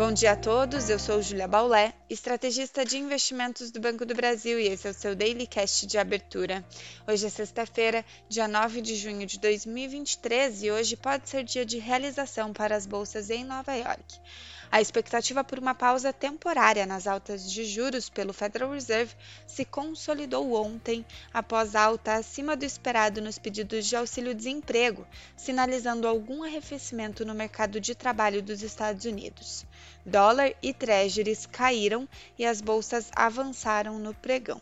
Bom dia a todos, eu sou Julia Baulé, estrategista de investimentos do Banco do Brasil e esse é o seu Daily Cast de abertura. Hoje é sexta-feira, dia 9 de junho de 2023 e hoje pode ser dia de realização para as bolsas em Nova York. A expectativa por uma pausa temporária nas altas de juros pelo Federal Reserve se consolidou ontem, após alta acima do esperado nos pedidos de auxílio-desemprego, sinalizando algum arrefecimento no mercado de trabalho dos Estados Unidos. Dólar e treasuries caíram e as bolsas avançaram no pregão.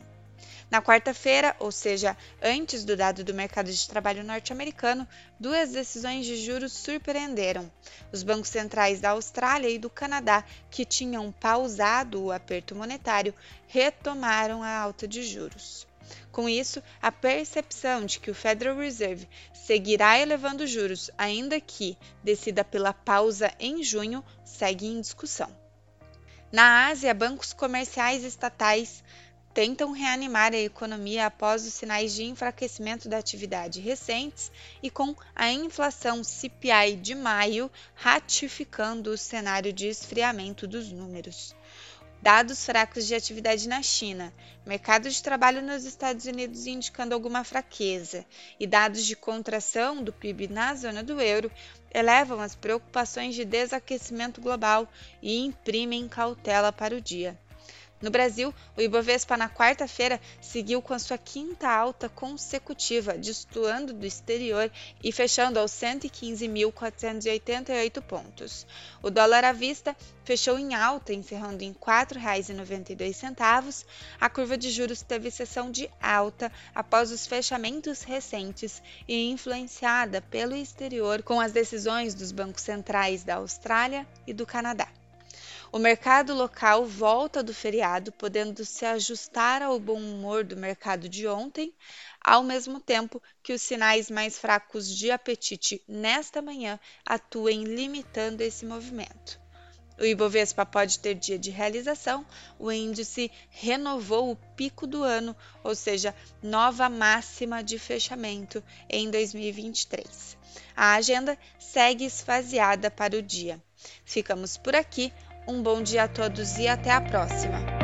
Na quarta-feira, ou seja, antes do dado do mercado de trabalho norte-americano, duas decisões de juros surpreenderam. Os bancos centrais da Austrália e do Canadá, que tinham pausado o aperto monetário, retomaram a alta de juros. Com isso, a percepção de que o Federal Reserve seguirá elevando juros, ainda que decida pela pausa em junho, segue em discussão. Na Ásia, bancos comerciais estatais tentam reanimar a economia após os sinais de enfraquecimento da atividade recentes e com a inflação CPI de maio ratificando o cenário de esfriamento dos números. Dados fracos de atividade na China, mercado de trabalho nos Estados Unidos indicando alguma fraqueza, e dados de contração do PIB na zona do euro elevam as preocupações de desaquecimento global e imprimem cautela para o dia. No Brasil, o Ibovespa na quarta-feira seguiu com a sua quinta alta consecutiva, destoando do exterior e fechando aos 115.488 pontos. O dólar à vista fechou em alta, encerrando em R$ 4,92. A curva de juros teve sessão de alta após os fechamentos recentes e influenciada pelo exterior com as decisões dos bancos centrais da Austrália e do Canadá. O mercado local volta do feriado, podendo se ajustar ao bom humor do mercado de ontem, ao mesmo tempo que os sinais mais fracos de apetite nesta manhã atuem limitando esse movimento. O Ibovespa pode ter dia de realização, o índice renovou o pico do ano, ou seja, nova máxima de fechamento em 2023. A agenda segue esvaziada para o dia. Ficamos por aqui. Um bom dia a todos e até a próxima!